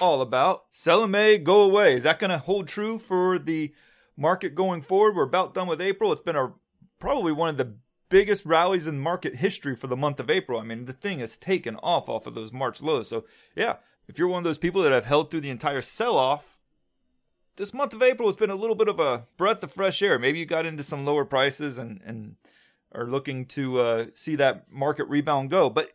all about sell in May, go away. Is that going to hold true for the market going forward? We're about done with April. It's been a probably one of the biggest rallies in market history for the month of April. I mean, the thing has taken off off of those March lows. So, yeah, if you're one of those people that have held through the entire sell off, this month of April has been a little bit of a breath of fresh air. Maybe you got into some lower prices and and are looking to uh, see that market rebound go, but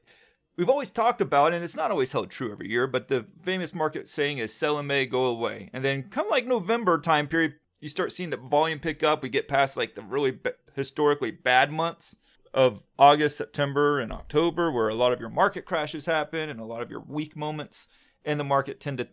We've always talked about, and it's not always held true every year, but the famous market saying is sell in May, go away. And then come like November time period, you start seeing the volume pick up. We get past like the really b- historically bad months of August, September, and October, where a lot of your market crashes happen and a lot of your weak moments in the market tend to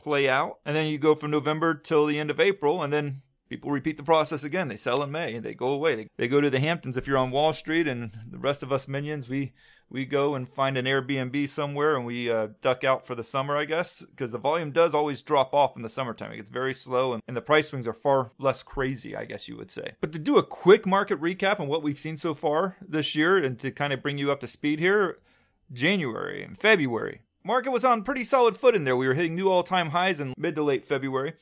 play out. And then you go from November till the end of April, and then people repeat the process again. They sell in May and they go away. They, they go to the Hamptons if you're on Wall Street, and the rest of us minions, we we go and find an Airbnb somewhere and we uh, duck out for the summer, I guess, because the volume does always drop off in the summertime. It gets very slow and, and the price swings are far less crazy, I guess you would say. But to do a quick market recap on what we've seen so far this year and to kind of bring you up to speed here, January and February. Market was on pretty solid foot in there. We were hitting new all time highs in mid to late February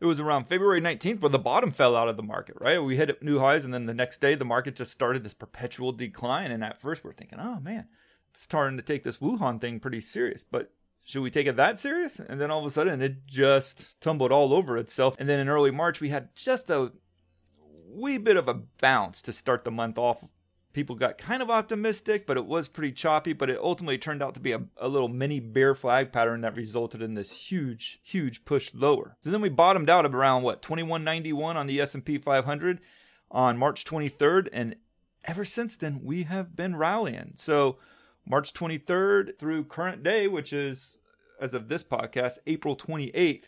it was around February 19th where the bottom fell out of the market, right? We hit new highs, and then the next day the market just started this perpetual decline. And at first we're thinking, oh man, starting to take this Wuhan thing pretty serious. But should we take it that serious? And then all of a sudden it just tumbled all over itself. And then in early March we had just a wee bit of a bounce to start the month off people got kind of optimistic, but it was pretty choppy. But it ultimately turned out to be a, a, little mini bear flag pattern that resulted in this huge, huge push lower. So then we bottomed out around what 2191 on the S&P 500 on March 23rd, and ever since then we have been rallying. So March 23rd through current day, which is as of this podcast, April 28th.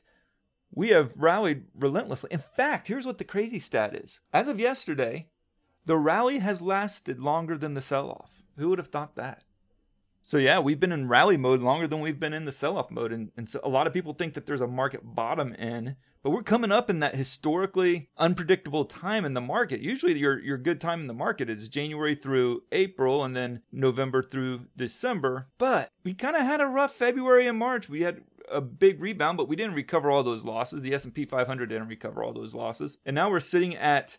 We have rallied relentlessly. In fact, here's what the crazy stat is. As of yesterday, the rally has lasted longer than the sell off. Who would have thought that? So yeah, we've been in rally mode longer than we've been in the sell-off mode, and, and so a lot of people think that there's a market bottom in, but we're coming up in that historically unpredictable time in the market. Usually, your your good time in the market is January through April, and then November through December. But we kind of had a rough February and March. We had a big rebound, but we didn't recover all those losses. The S&P 500 didn't recover all those losses, and now we're sitting at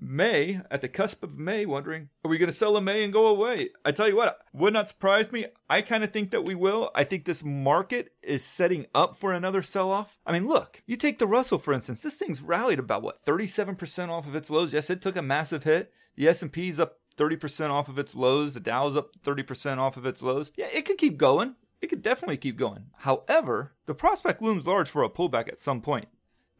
May, at the cusp of May, wondering, are we going to sell in May and go away? I tell you what, would not surprise me. I kind of think that we will. I think this market is setting up for another sell off. I mean, look, you take the Russell, for instance, this thing's rallied about what, 37% off of its lows. Yes, it took a massive hit. The S&P's up 30% off of its lows. The Dow's up 30% off of its lows. Yeah, it could keep going. It could definitely keep going. However, the prospect looms large for a pullback at some point.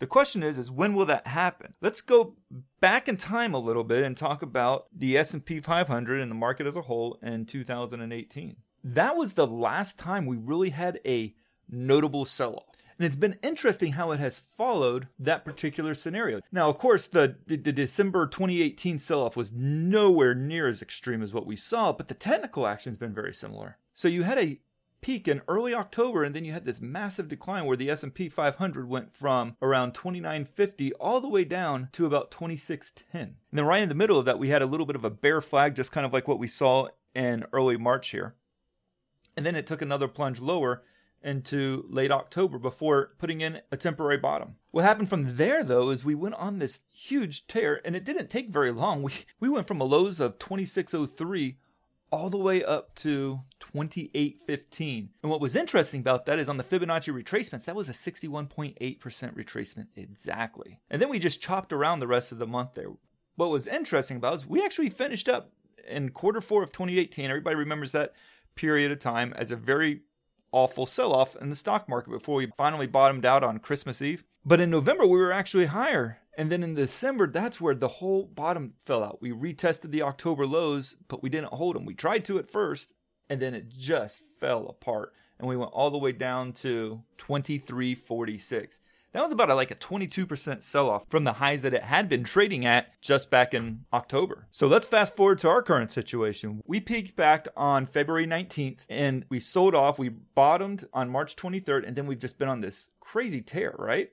The question is is when will that happen? Let's go back in time a little bit and talk about the S&P 500 and the market as a whole in 2018. That was the last time we really had a notable sell-off. And it's been interesting how it has followed that particular scenario. Now, of course, the, the, the December 2018 sell off was nowhere near as extreme as what we saw, but the technical action has been very similar. So you had a peak in early October and then you had this massive decline where the S&P 500 went from around 2950 all the way down to about 2610. And then right in the middle of that we had a little bit of a bear flag just kind of like what we saw in early March here. And then it took another plunge lower into late October before putting in a temporary bottom. What happened from there though is we went on this huge tear and it didn't take very long. We we went from a lows of 2603 all the way up to 28.15. And what was interesting about that is on the Fibonacci retracements, that was a 61.8% retracement exactly. And then we just chopped around the rest of the month there. What was interesting about is we actually finished up in quarter four of 2018. Everybody remembers that period of time as a very awful sell off in the stock market before we finally bottomed out on Christmas Eve. But in November, we were actually higher. And then in December, that's where the whole bottom fell out. We retested the October lows, but we didn't hold them. We tried to at first, and then it just fell apart. And we went all the way down to 2346. That was about a, like a 22% sell off from the highs that it had been trading at just back in October. So let's fast forward to our current situation. We peaked back on February 19th and we sold off. We bottomed on March 23rd, and then we've just been on this crazy tear, right?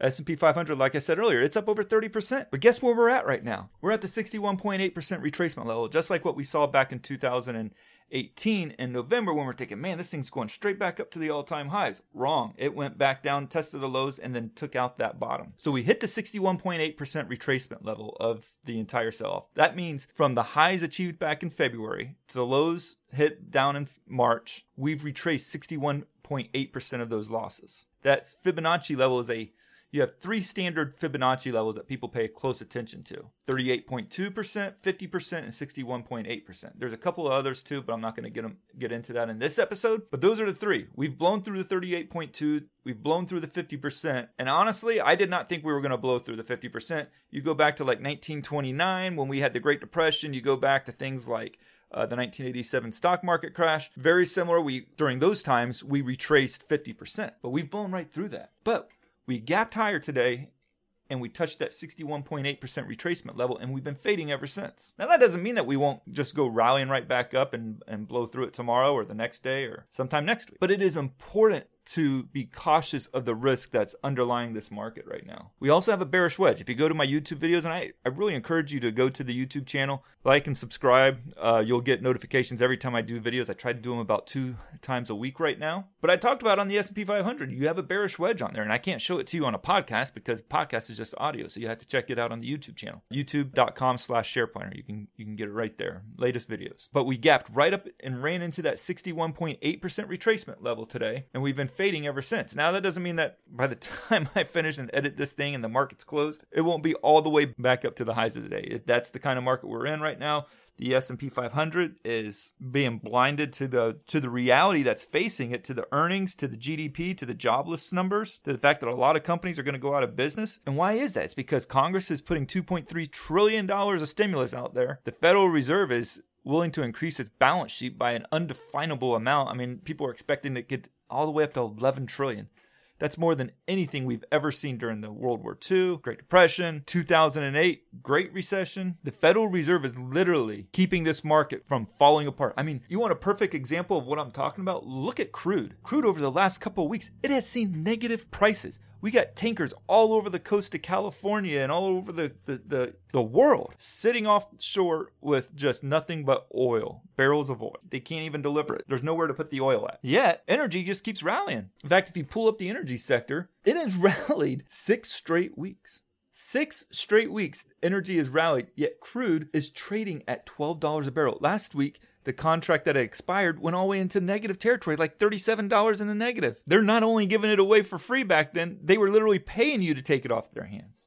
S&P 500, like I said earlier, it's up over 30%. But guess where we're at right now? We're at the 61.8% retracement level, just like what we saw back in 2018 in November when we're thinking, man, this thing's going straight back up to the all-time highs. Wrong. It went back down, tested the lows, and then took out that bottom. So we hit the 61.8% retracement level of the entire sell-off. That means from the highs achieved back in February to the lows hit down in March, we've retraced 61.8% of those losses. That Fibonacci level is a you have three standard Fibonacci levels that people pay close attention to 38.2%, 50%, and 61.8%. There's a couple of others too, but I'm not going to get them get into that in this episode. But those are the three. We've blown through the 38.2, we've blown through the 50%, and honestly, I did not think we were going to blow through the 50%. You go back to like 1929 when we had the Great Depression, you go back to things like uh, the 1987 stock market crash. Very similar. We during those times we retraced 50%, but we've blown right through that. But we gapped higher today and we touched that 61.8% retracement level and we've been fading ever since. Now that doesn't mean that we won't just go rallying right back up and, and blow through it tomorrow or the next day or sometime next week. But it is important to be cautious of the risk that's underlying this market right now. We also have a bearish wedge. If you go to my YouTube videos, and I, I really encourage you to go to the YouTube channel, like and subscribe. Uh, you'll get notifications every time I do videos. I try to do them about two times a week right now. But I talked about on the S&P 500, you have a bearish wedge on there, and I can't show it to you on a podcast because podcast is just audio, so you have to check it out on the YouTube channel, youtube.com slash shareplanner. You can you can get it right there, latest videos. But we gapped right up and ran into that 61.8% retracement level today, and we've been fading ever since. Now that doesn't mean that by the time I finish and edit this thing and the market's closed, it won't be all the way back up to the highs of the day. If That's the kind of market we're in right now. The S&P 500 is being blinded to the to the reality that's facing it, to the earnings, to the GDP, to the jobless numbers, to the fact that a lot of companies are going to go out of business. And why is that? It's because Congress is putting 2.3 trillion dollars of stimulus out there. The Federal Reserve is willing to increase its balance sheet by an undefinable amount. I mean, people are expecting to get all the way up to 11 trillion. That's more than anything we've ever seen during the World War II, Great Depression, 2008, Great Recession. The Federal Reserve is literally keeping this market from falling apart. I mean, you want a perfect example of what I'm talking about? Look at crude. Crude over the last couple of weeks, it has seen negative prices. We got tankers all over the coast of California and all over the, the, the, the, world sitting offshore with just nothing but oil, barrels of oil. They can't even deliver it. There's nowhere to put the oil at. Yet, energy just keeps rallying. In fact, if you pull up the energy sector, it has rallied six straight weeks. Six straight weeks, energy has rallied, yet crude is trading at $12 a barrel. Last week, the contract that expired went all the way into negative territory, like $37 in the negative. They're not only giving it away for free back then, they were literally paying you to take it off their hands.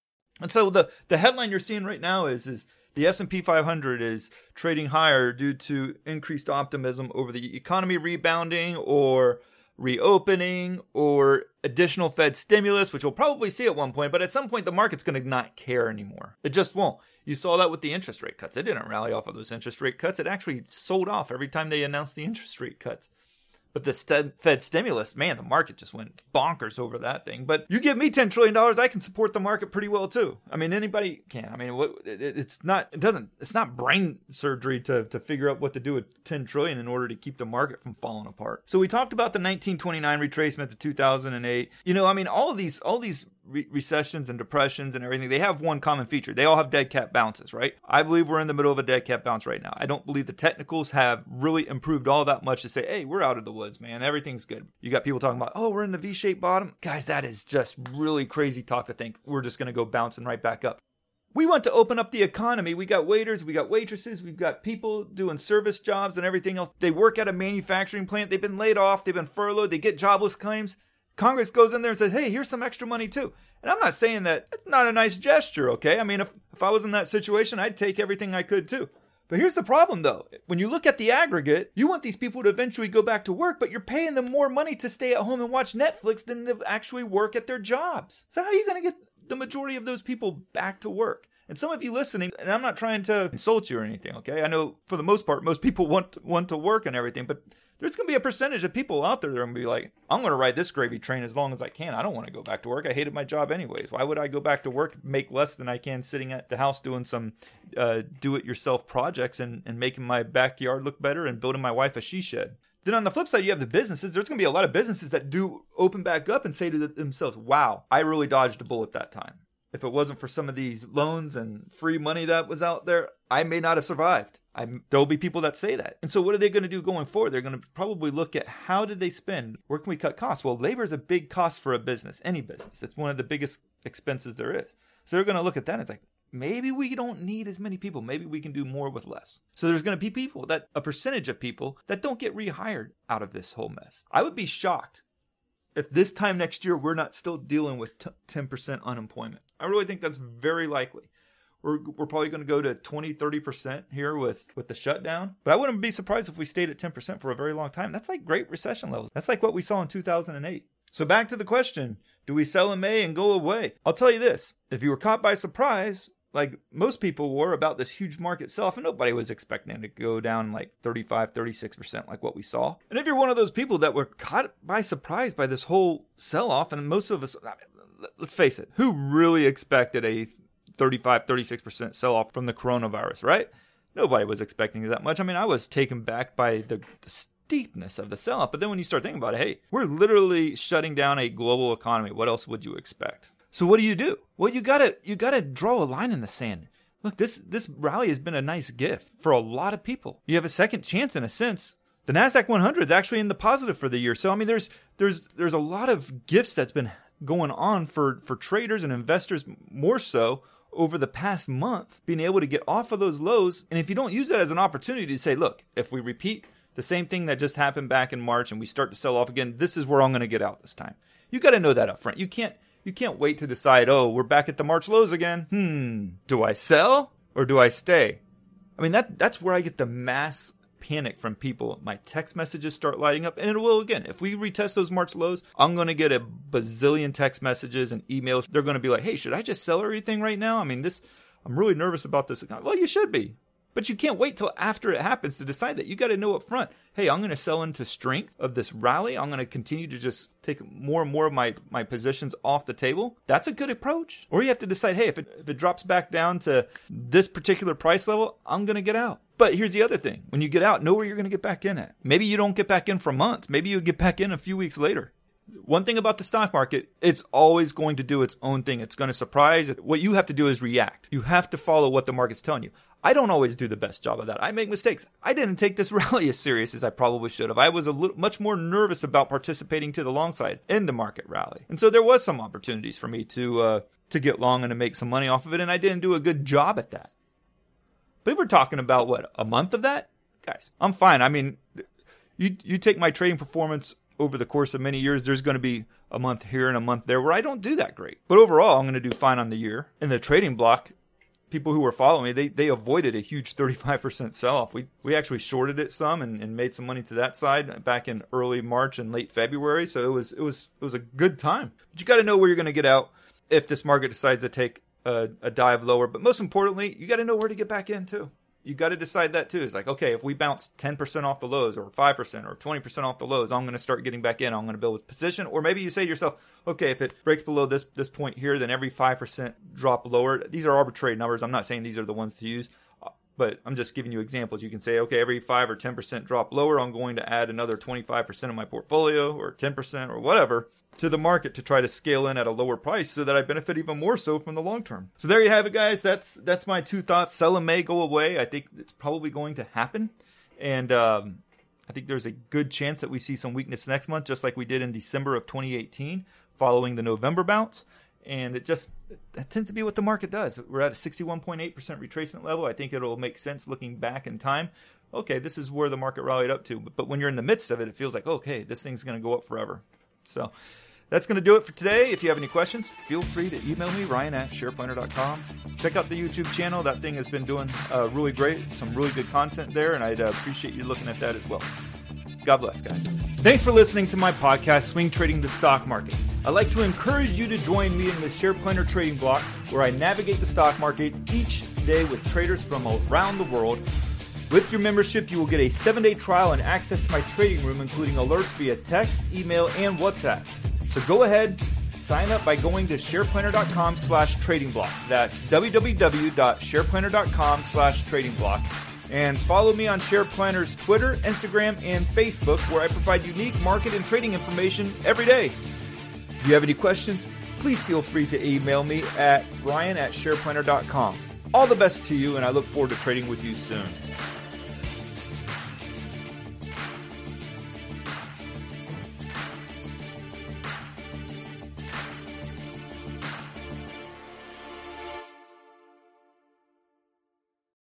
And so the the headline you're seeing right now is is the S&P 500 is trading higher due to increased optimism over the economy rebounding or reopening or additional Fed stimulus, which we'll probably see at one point, but at some point the market's going to not care anymore. It just won't. You saw that with the interest rate cuts. It didn't rally off of those interest rate cuts. It actually sold off every time they announced the interest rate cuts. But the Fed stimulus, man, the market just went bonkers over that thing. But you give me ten trillion dollars, I can support the market pretty well too. I mean, anybody can. I mean, it's not. It doesn't. It's not brain surgery to to figure out what to do with ten trillion in order to keep the market from falling apart. So we talked about the 1929 retracement, the 2008. You know, I mean, all of these, all these re- recessions and depressions and everything, they have one common feature. They all have dead cat bounces, right? I believe we're in the middle of a dead cat bounce right now. I don't believe the technicals have really improved all that much to say, hey, we're out of the woods, man. Everything's good. You got people talking about, oh, we're in the V shaped bottom. Guys, that is just really crazy talk to think we're just going to go bouncing right back up. We want to open up the economy. We got waiters, we got waitresses, we've got people doing service jobs and everything else. They work at a manufacturing plant. They've been laid off, they've been furloughed, they get jobless claims. Congress goes in there and says, hey, here's some extra money too. And I'm not saying that it's not a nice gesture, okay? I mean, if, if I was in that situation, I'd take everything I could too. But here's the problem though. When you look at the aggregate, you want these people to eventually go back to work, but you're paying them more money to stay at home and watch Netflix than to actually work at their jobs. So how are you going to get the majority of those people back to work? And some of you listening, and I'm not trying to insult you or anything, okay? I know for the most part, most people want want to work and everything, but there's going to be a percentage of people out there that are going to be like, I'm going to ride this gravy train as long as I can. I don't want to go back to work. I hated my job anyways. Why would I go back to work, make less than I can sitting at the house doing some uh, do it yourself projects and, and making my backyard look better and building my wife a she shed? Then on the flip side, you have the businesses. There's going to be a lot of businesses that do open back up and say to themselves, wow, I really dodged a bullet that time. If it wasn't for some of these loans and free money that was out there, I may not have survived. I, there'll be people that say that. And so what are they going to do going forward? They're going to probably look at how did they spend? Where can we cut costs? Well, labor is a big cost for a business, any business. It's one of the biggest expenses there is. So they're going to look at that and it's like, maybe we don't need as many people. Maybe we can do more with less. So there's going to be people that a percentage of people that don't get rehired out of this whole mess. I would be shocked if this time next year we're not still dealing with t- 10% unemployment. I really think that's very likely. We're, we're probably going to go to 20, 30% here with, with the shutdown. But I wouldn't be surprised if we stayed at 10% for a very long time. That's like Great Recession levels. That's like what we saw in 2008. So back to the question do we sell in May and go away? I'll tell you this if you were caught by surprise, like most people were about this huge market sell off, and nobody was expecting it to go down like 35, 36% like what we saw. And if you're one of those people that were caught by surprise by this whole sell off, and most of us, let's face it, who really expected a 35, 36% sell off from the coronavirus, right? Nobody was expecting that much. I mean, I was taken back by the, the steepness of the sell off. But then when you start thinking about it, hey, we're literally shutting down a global economy. What else would you expect? So what do you do? Well, you gotta you gotta draw a line in the sand. Look, this this rally has been a nice gift for a lot of people. You have a second chance in a sense. The Nasdaq 100 is actually in the positive for the year. So I mean, there's there's there's a lot of gifts that's been going on for for traders and investors more so over the past month, being able to get off of those lows. And if you don't use that as an opportunity to say, look, if we repeat the same thing that just happened back in March and we start to sell off again, this is where I'm going to get out this time. You got to know that up front. You can't you can't wait to decide, oh, we're back at the March lows again. Hmm, do I sell or do I stay? I mean, that that's where I get the mass panic from people. My text messages start lighting up, and it will again. If we retest those March lows, I'm going to get a bazillion text messages and emails. They're going to be like, hey, should I just sell everything right now? I mean, this, I'm really nervous about this. Well, you should be. But you can't wait till after it happens to decide that. You got to know up front, hey, I'm going to sell into strength of this rally. I'm going to continue to just take more and more of my, my positions off the table. That's a good approach. Or you have to decide, hey, if it, if it drops back down to this particular price level, I'm going to get out. But here's the other thing. When you get out, know where you're going to get back in at. Maybe you don't get back in for months. Maybe you get back in a few weeks later one thing about the stock market, it's always going to do its own thing. It's going to surprise. What you have to do is react. You have to follow what the market's telling you. I don't always do the best job of that. I make mistakes. I didn't take this rally as serious as I probably should have. I was a little much more nervous about participating to the long side in the market rally, and so there was some opportunities for me to uh, to get long and to make some money off of it, and I didn't do a good job at that. But we're talking about what a month of that, guys. I'm fine. I mean, you you take my trading performance over the course of many years, there's going to be a month here and a month there where I don't do that great. But overall, I'm going to do fine on the year. In the trading block, people who were following me, they, they avoided a huge 35% sell off. We, we actually shorted it some and, and made some money to that side back in early March and late February. So it was, it was, it was a good time. But you got to know where you're going to get out if this market decides to take a, a dive lower. But most importantly, you got to know where to get back in too. you got to decide that too. It's like, okay, if we bounce 10% off the lows or 5% or 20% off the lows, I'm going to start getting back in. I'm going to build with position. Or maybe you say to yourself, okay, if it breaks below this, this point here, then every 5% drop lower. These are arbitrary numbers. I'm not saying these are the ones to use but I'm just giving you examples. You can say, okay, every 5 or 10% drop lower, I'm going to add another 25% of my portfolio or 10% or whatever to the market to try to scale in at a lower price so that I benefit even more so from the long term. So there you have it guys. That's that's my two thoughts. Selim may go away. I think it's probably going to happen. And um, I think there's a good chance that we see some weakness next month just like we did in December of 2018 following the November bounce and it just that tends to be what the market does. We're at a 61.8% retracement level. I think it'll make sense looking back in time. Okay, this is where the market rallied up to. But when you're in the midst of it, it feels like, okay, this thing's going to go up forever. So that's going to do it for today. If you have any questions, feel free to email me, ryan at shareplanner.com. Check out the YouTube channel. That thing has been doing uh, really great, some really good content there, and I'd uh, appreciate you looking at that as well. God bless, guys. Thanks for listening to my podcast, Swing Trading the Stock Market. I'd like to encourage you to join me in the Share Planner Trading Block, where I navigate the stock market each day with traders from around the world. With your membership, you will get a seven day trial and access to my trading room, including alerts via text, email, and WhatsApp. So go ahead, sign up by going to shareplanner.com slash trading block. That's www.shareplanner.com slash trading block and follow me on SharePlanner's Twitter, Instagram, and Facebook, where I provide unique market and trading information every day. If you have any questions, please feel free to email me at ryan at shareplanner.com. All the best to you, and I look forward to trading with you soon.